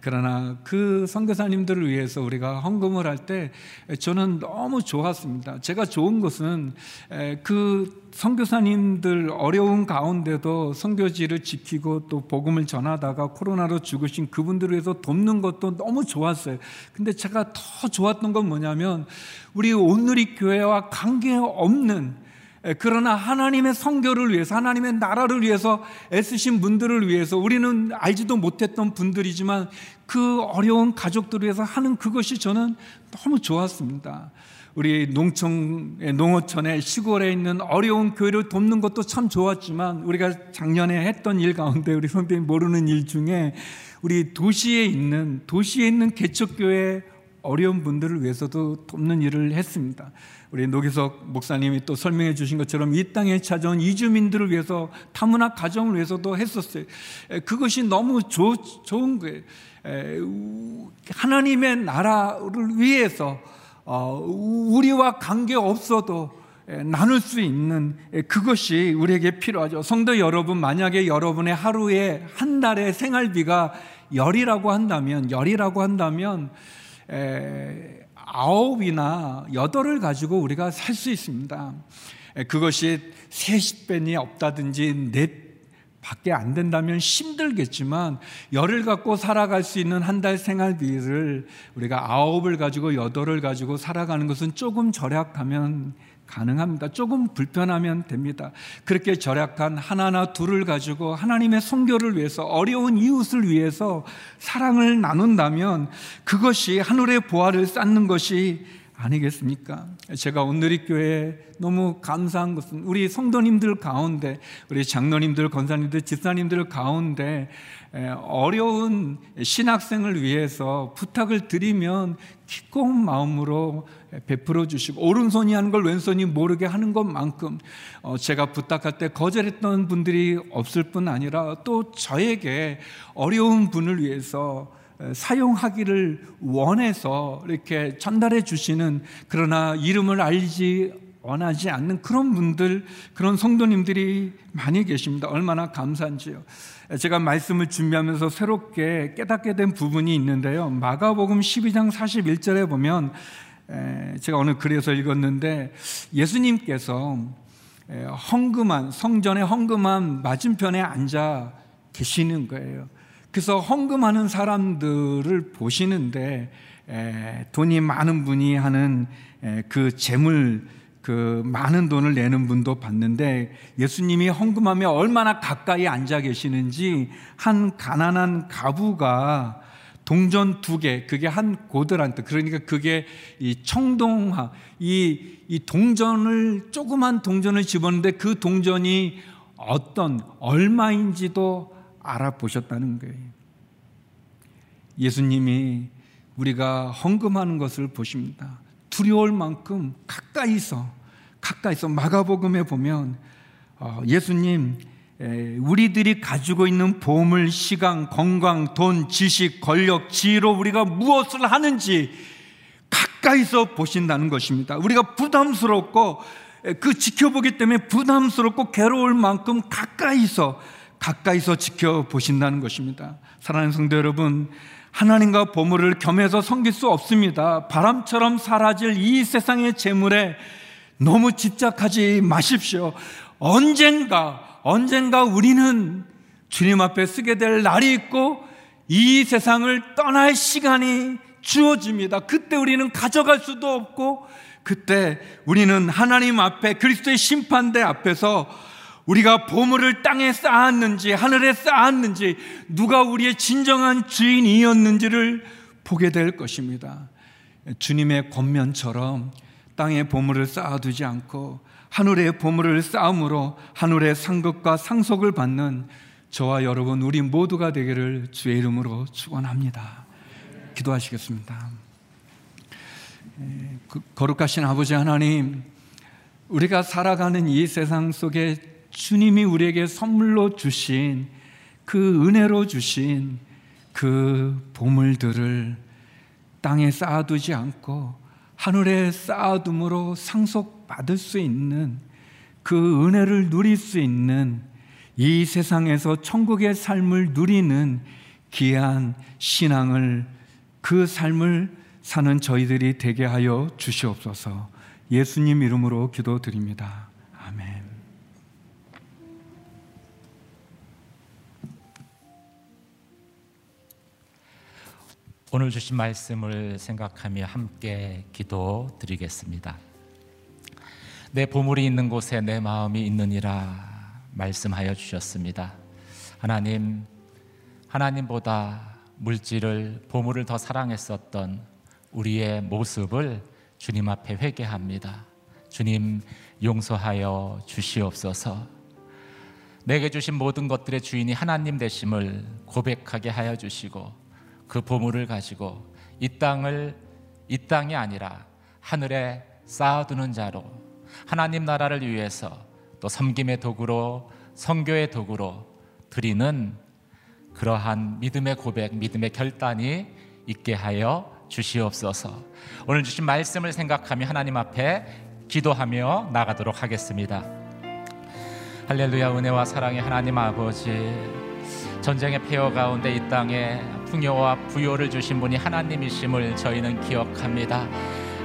그러나 그 선교사님들을 위해서 우리가 헌금을 할 때 저는 너무 좋았습니다. 제가 좋은 것은 그 선교사님들 어려운 가운데도 선교지를 지키고 또 복음을 전하다가 코로나로 죽으신 그분들을 위해서 돕는 것도 너무 좋았어요. 근데 제가 더 좋았던 건 뭐냐면 우리 온누리 교회와 관계없는 그러나 하나님의 성교를 위해서 하나님의 나라를 위해서 애쓰신 분들을 위해서 우리는 알지도 못했던 분들이지만 그 어려운 가족들을 위해서 하는 그것이 저는 너무 좋았습니다. 우리 농촌, 농어촌에 시골에 있는 어려운 교회를 돕는 것도 참 좋았지만 우리가 작년에 했던 일 가운데 우리 선배님 모르는 일 중에 우리 도시에 있는 도시에 있는 개척교회 어려운 분들을 위해서도 돕는 일을 했습니다. 우리 노기석 목사님이 또 설명해 주신 것처럼 이 땅에 찾아온 이주민들을 위해서 타문화 가정을 위해서도 했었어요. 그것이 너무 조, 좋은 거예요. 하나님의 나라를 위해서 어, 우리와 관계 없어도 나눌 수 있는 그것이 우리에게 필요하죠. 성도 여러분, 만약에 여러분의 하루에 한 달의 생활비가 열이라고 한다면, 열이라고 한다면, 아홉이나 여덟을 가지고 우리가 살 수 있습니다. 그것이 세십변이 없다든지 넷 밖에 안 된다면 힘들겠지만 열을 갖고 살아갈 수 있는 한 달 생활비를 우리가 아홉을 가지고 여덟을 가지고 살아가는 것은 조금 절약하면 가능합니다. 조금 불편하면 됩니다. 그렇게 절약한 하나나 둘을 가지고 하나님의 성교를 위해서 어려운 이웃을 위해서 사랑을 나눈다면 그것이 하늘의 보화를 쌓는 것이 아니겠습니까? 제가 오늘이 교회에 너무 감사한 것은 우리 성도님들 가운데, 우리 장로님들, 권사님들, 집사님들 가운데 어려운 신학생을 위해서 부탁을 드리면 기꺼운 마음으로 베풀어 주시고 오른손이 하는 걸 왼손이 모르게 하는 것만큼 어, 제가 부탁할 때 거절했던 분들이 없을 뿐 아니라 또 저에게 어려운 분을 위해서 사용하기를 원해서 이렇게 전달해 주시는 그러나 이름을 알지 원하지 않는 그런 분들, 그런 성도님들이 많이 계십니다. 얼마나 감사한지요. 제가 말씀을 준비하면서 새롭게 깨닫게 된 부분이 있는데요. 마가복음 12장 41절에 보면 제가 오늘 글에서 읽었는데 예수님께서 헝금한 성전의 헝금한 맞은편에 앉아 계시는 거예요. 그래서 헌금하는 사람들을 보시는데 돈이 많은 분이 하는 그 재물 그 많은 돈을 내는 분도 봤는데 예수님이 헌금하며 얼마나 가까이 앉아 계시는지 한 가난한 가부가 동전 두 개, 그게 한 고드란트, 그러니까 그게 이 청동화, 이, 이 동전을, 조그만 동전을 집었는데 그 동전이 어떤, 얼마인지도 알아보셨다는 거예요. 예수님이 우리가 헌금하는 것을 보십니다. 두려울 만큼 가까이서, 가까이서 마가복음에 보면 어, 예수님, 우리들이 가지고 있는 보물, 시간, 건강, 돈, 지식, 권력, 지혜로 우리가 무엇을 하는지 가까이서 보신다는 것입니다. 우리가 부담스럽고 그 지켜보기 때문에 부담스럽고 괴로울 만큼 가까이서 가까이서 지켜보신다는 것입니다. 사랑하는 성도 여러분, 하나님과 보물을 겸해서 섬길 수 없습니다. 바람처럼 사라질 이 세상의 재물에 너무 집착하지 마십시오. 언젠가, 언젠가 우리는 주님 앞에 쓰게 될 날이 있고 이 세상을 떠날 시간이 주어집니다. 그때 우리는 가져갈 수도 없고 그때 우리는 하나님 앞에 그리스도의 심판대 앞에서 우리가 보물을 땅에 쌓았는지 하늘에 쌓았는지 누가 우리의 진정한 주인이었는지를 보게 될 것입니다. 주님의 권면처럼 땅에 보물을 쌓아두지 않고 하늘의 보물을 쌓음으로 하늘의 상급과 상속을 받는 저와 여러분 우리 모두가 되기를 주의 이름으로 축원합니다. 기도하시겠습니다. 그 거룩하신 아버지 하나님, 우리가 살아가는 이 세상 속에 주님이 우리에게 선물로 주신 그 은혜로 주신 그 보물들을 땅에 쌓아두지 않고 하늘에 쌓아둠으로 상속받을 수 있는 그 은혜를 누릴 수 있는 이 세상에서 천국의 삶을 누리는 귀한 신앙을 그 삶을 사는 저희들이 되게 하여 주시옵소서 예수님 이름으로 기도드립니다. 오늘 주신 말씀을 생각하며 함께 기도 드리겠습니다. 내 보물이 있는 곳에 내 마음이 있느니라 말씀하여 주셨습니다. 하나님, 하나님보다 물질을, 보물을 더 사랑했었던 우리의 모습을 주님 앞에 회개합니다. 주님 용서하여 주시옵소서. 내게 주신 모든 것들의 주인이 하나님 되심을 고백하게 하여 주시고 그 보물을 가지고 이 땅을 이 땅이 아니라 하늘에 쌓아두는 자로 하나님 나라를 위해서 또 섬김의 도구로 성교의 도구로 드리는 그러한 믿음의 고백, 믿음의 결단이 있게 하여 주시옵소서. 오늘 주신 말씀을 생각하며 하나님 앞에 기도하며 나가도록 하겠습니다. 할렐루야 은혜와 사랑의 하나님 아버지 전쟁의 폐허 가운데 이 땅에 풍요와 부요를 주신 분이 하나님이심을 저희는 기억합니다.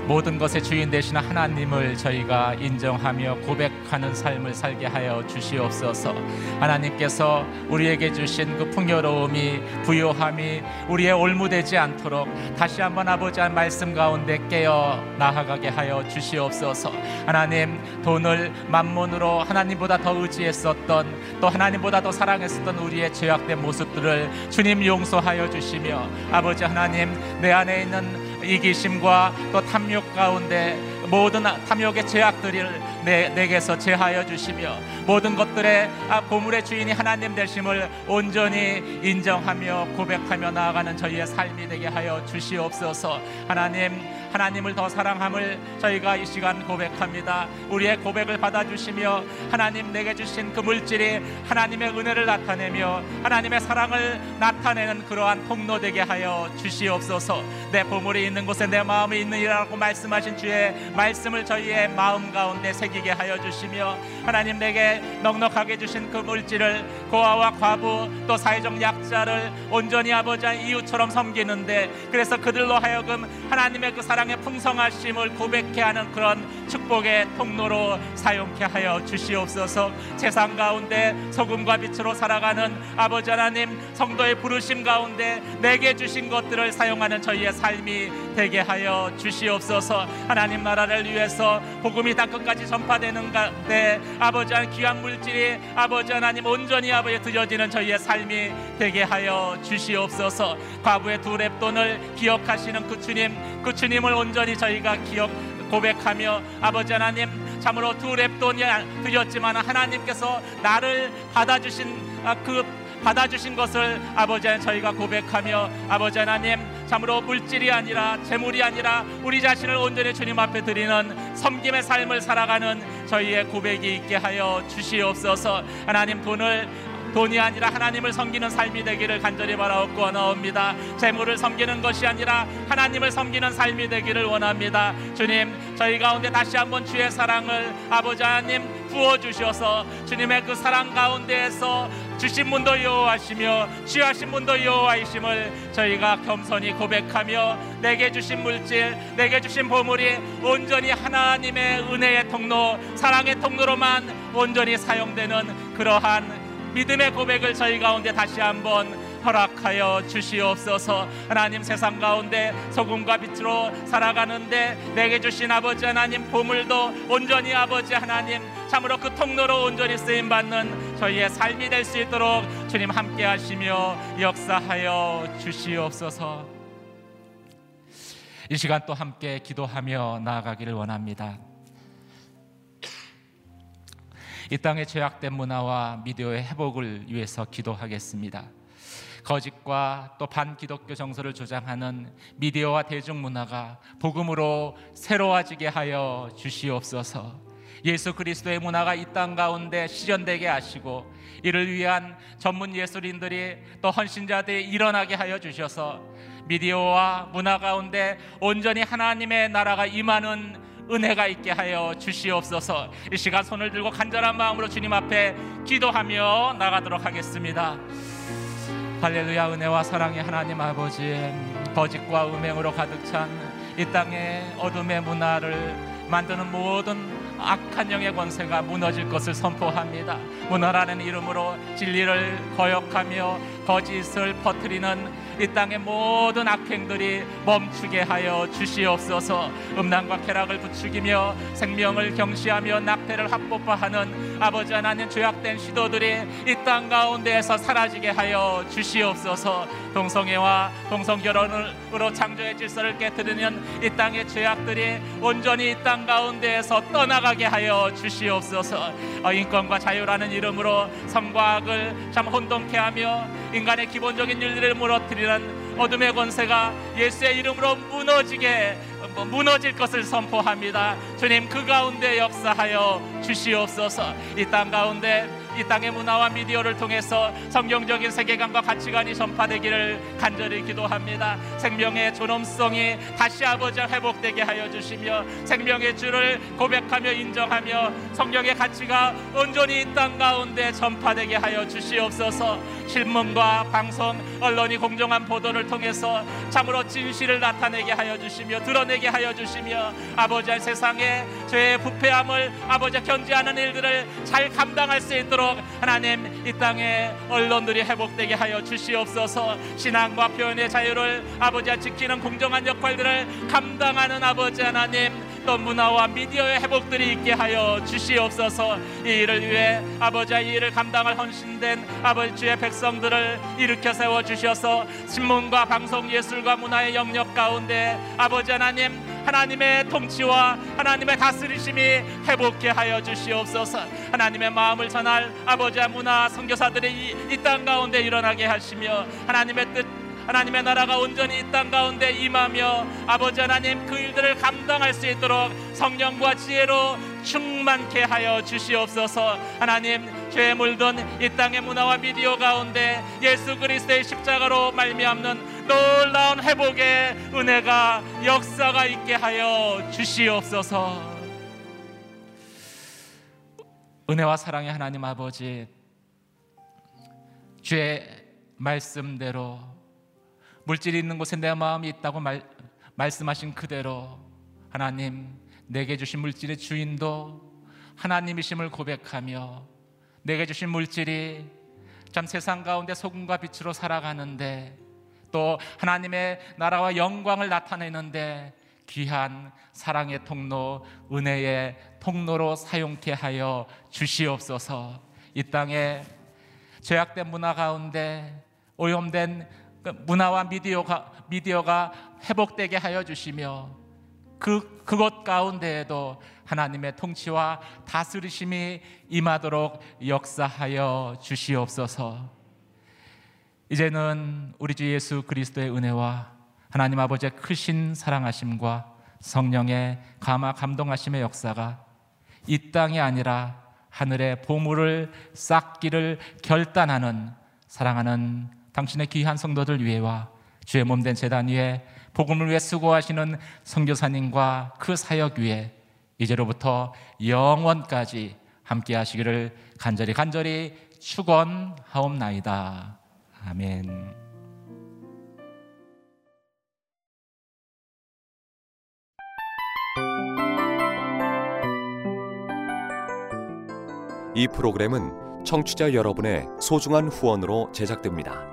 모든 것의 주인 되신 하나님을 저희가 인정하며 고백하는 삶을 살게 하여 주시옵소서. 하나님께서 우리에게 주신 그 풍요로움이 부요함이 우리의 올무되지 않도록 다시 한번 아버지의 말씀 가운데 깨어 나아가게 하여 주시옵소서. 하나님 돈을 만문으로 하나님보다 더 의지했었던 또 하나님보다 더 사랑했었던 우리의 죄악된 모습들을 주님 용서하여 주시며 아버지 하나님 내 안에 있는 이기심과 또 탐욕 가운데 모든 탐욕의 죄악들을 내, 내게서 제하여 주시며 모든 것들의 아, 보물의 주인이 하나님 되심을 온전히 인정하며 고백하며 나아가는 저희의 삶이 되게 하여 주시옵소서. 하나님 하나님을 더 사랑함을 저희가 이 시간 고백합니다. 우리의 고백을 받아주시며 하나님 내게 주신 그 물질이 하나님의 은혜를 나타내며 하나님의 사랑을 나타내는 그러한 통로 되게 하여 주시옵소서. 내 보물이 있는 곳에 내 마음이 있느니라고 말씀하신 주의 말씀을 저희의 마음 가운데 새기게 하여 주시며 하나님 내게 넉넉하게 주신 그 물질을 고아와 과부 또 사회적 약자를 온전히 아버지 이웃처럼 섬기는데 그래서 그들로 하여금 하나님의 그 사랑 사랑의 풍성하심을 고백케 하는 그런 축복의 통로로 사용케 하여 주시옵소서. 세상 가운데 소금과 빛으로 살아가는 아버지 하나님 성도의 부르심 가운데 내게 주신 것들을 사용하는 저희의 삶이 되게 하여 주시옵소서. 하나님 나라를 위해서 복음이 다 끝까지 전파되는 가운데 아버지 하나님 귀한 물질이 아버지 하나님 온전히 아버지 드려지는 저희의 삶이 되게 하여 주시옵소서. 과부의 두 랩돈을 기억하시는 그 주님 그 주님을 온전히 저희가 기억 고백하며 아버지 하나님 참으로 두 랩돈이 드렸지만 하나님께서 나를 받아주신 아, 그 받아주신 것을 아버지 하나님 저희가 고백하며 아버지 하나님 참으로 물질이 아니라 재물이 아니라 우리 자신을 온전히 주님 앞에 드리는 섬김의 삶을 살아가는 저희의 고백이 있게 하여 주시옵소서. 하나님 돈을 돈이 아니라 하나님을 섬기는 삶이 되기를 간절히 바라옵고 원하옵니다. 재물을 섬기는 것이 아니라 하나님을 섬기는 삶이 되기를 원합니다. 주님, 저희 가운데 다시 한번 주의 사랑을 아버지 하나님 부어 주셔서 주님의 그 사랑 가운데에서 주신 분도 여호와시며 취하신 분도 여호와이심을 저희가 겸손히 고백하며 내게 주신 물질, 내게 주신 보물이 온전히 하나님의 은혜의 통로, 사랑의 통로로만 온전히 사용되는 그러한 믿음의 고백을 저희 가운데 다시 한번 허락하여 주시옵소서 하나님 세상 가운데 소금과 빛으로 살아가는데 내게 주신 아버지 하나님 보물도 온전히 아버지 하나님 참으로 그 통로로 온전히 쓰임 받는 저희의 삶이 될 수 있도록 주님 함께 하시며 역사하여 주시옵소서 이 시간 또 함께 기도하며 나아가기를 원합니다. 이 땅의 죄악된 문화와 미디어의 회복을 위해서 기도하겠습니다. 거짓과 또 반기독교 정서를 주장하는 미디어와 대중문화가 복음으로 새로워지게 하여 주시옵소서. 예수 그리스도의 문화가 이 땅 가운데 실현되게 하시고 이를 위한 전문 예술인들이 또 헌신자들이 일어나게 하여 주셔서 미디어와 문화 가운데 온전히 하나님의 나라가 임하는 은혜가 있게 하여 주시옵소서. 이 시간 손을 들고 간절한 마음으로 주님 앞에 기도하며 나가도록 하겠습니다. 할렐루야 은혜와 사랑의 하나님 아버지 거짓과 음행으로 가득 찬 이 땅의 어둠의 문화를 만드는 모든 악한 영의 권세가 무너질 것을 선포합니다. 문화라는 이름으로 진리를 거역하며 거짓을 퍼뜨리는 이 땅의 모든 악행들이 멈추게 하여 주시옵소서 음란과 쾌락을 부추기며 생명을 경시하며 낙태를 합법화하는 아버지 하나님 죄악된 시도들이 이 땅 가운데에서 사라지게 하여 주시옵소서 동성애와 동성결혼으로 창조의 질서를 깨뜨리는 이 땅의 죄악들이 온전히 이 땅 가운데에서 떠나가게 하여 주시옵소서. 어, 인권과 자유라는 이름으로 성과 악을 참 혼동케 하며 인간의 기본적인 윤리를 무너뜨리는 어둠의 권세가 예수의 이름으로 무너지게 뭐 무너질 것을 선포합니다. 주님 그 가운데 역사하여 주시옵소서. 이 땅 가운데 이 땅의 문화와 미디어를 통해서 성경적인 세계관과 가치관이 전파되기를 간절히 기도합니다. 생명의 존엄성이 다시 아버지 회복되게 하여 주시며 생명의 주를 고백하며 인정하며 성경의 가치가 온전히 이 땅 가운데 전파되게 하여 주시옵소서. 신문과 방송, 언론이 공정한 보도를 통해서 참으로 진실을 나타내게 하여 주시며 드러내 게 하여 주시며 아버지 세상에 죄의 부패함을 아버지 견지하는 일들을 잘 감당할 수 있도록 하나님 이 땅에 언론들이 회복되게 하여 주시옵소서. 신앙과 표현의 자유를 아버지가 지키는 공정한 역할들을 감당하는 아버지 하나님 또 문화와 미디어의 회복들이 있게 하여 주시옵소서. 이 일을 위해 아버지와 이 일을 감당할 헌신된 아버지 주의 백성들을 일으켜 세워 주셔서 신문과 방송 예술과 문화의 영역 가운데 아버지 하나님 하나님의 통치와 하나님의 다스리심이 회복케 하여 주시옵소서. 하나님의 마음을 전할 아버지와 문화 선교사들이 이 땅 가운데 일어나게 하시며 하나님의 뜻 하나님의 나라가 온전히 이 땅 가운데 임하며 아버지 하나님 그 일들을 감당할 수 있도록 성령과 지혜로 충만케 하여 주시옵소서. 하나님 죄에 물든 이 땅의 문화와 미디어 가운데 예수 그리스도의 십자가로 말미암는 놀라운 회복의 은혜가 역사가 있게 하여 주시옵소서. 은혜와 사랑의 하나님 아버지 주의 말씀대로 물질이 있는 곳에 내 마음이 있다고 말, 말씀하신 그대로 하나님 내게 주신 물질의 주인도 하나님이심을 고백하며 내게 주신 물질이 참 세상 가운데 소금과 빛으로 살아가는데 또 하나님의 나라와 영광을 나타내는데 귀한 사랑의 통로, 은혜의 통로로 사용케 하여 주시옵소서. 이 땅에 죄악된 문화 가운데 오염된 그 문화와 미디어가, 미디어가 회복되게 하여 주시며 그, 그것 가운데에도 하나님의 통치와 다스리심이 임하도록 역사하여 주시옵소서. 이제는 우리 주 예수 그리스도의 은혜와 하나님 아버지의 크신 사랑하심과 성령의 감화 감동하심의 역사가 이 땅이 아니라 하늘의 보물을 쌓기를 결단하는 사랑하는 당신의 귀한 성도들 위해와 주의 몸 된 재단 위에 복음을 위해 수고하시는 선교사님과 그 사역 위에 이제로부터 영원까지 함께 하시기를 간절히 간절히 축원하옵나이다. 아멘. 이 프로그램은 청취자 여러분의 소중한 후원으로 제작됩니다.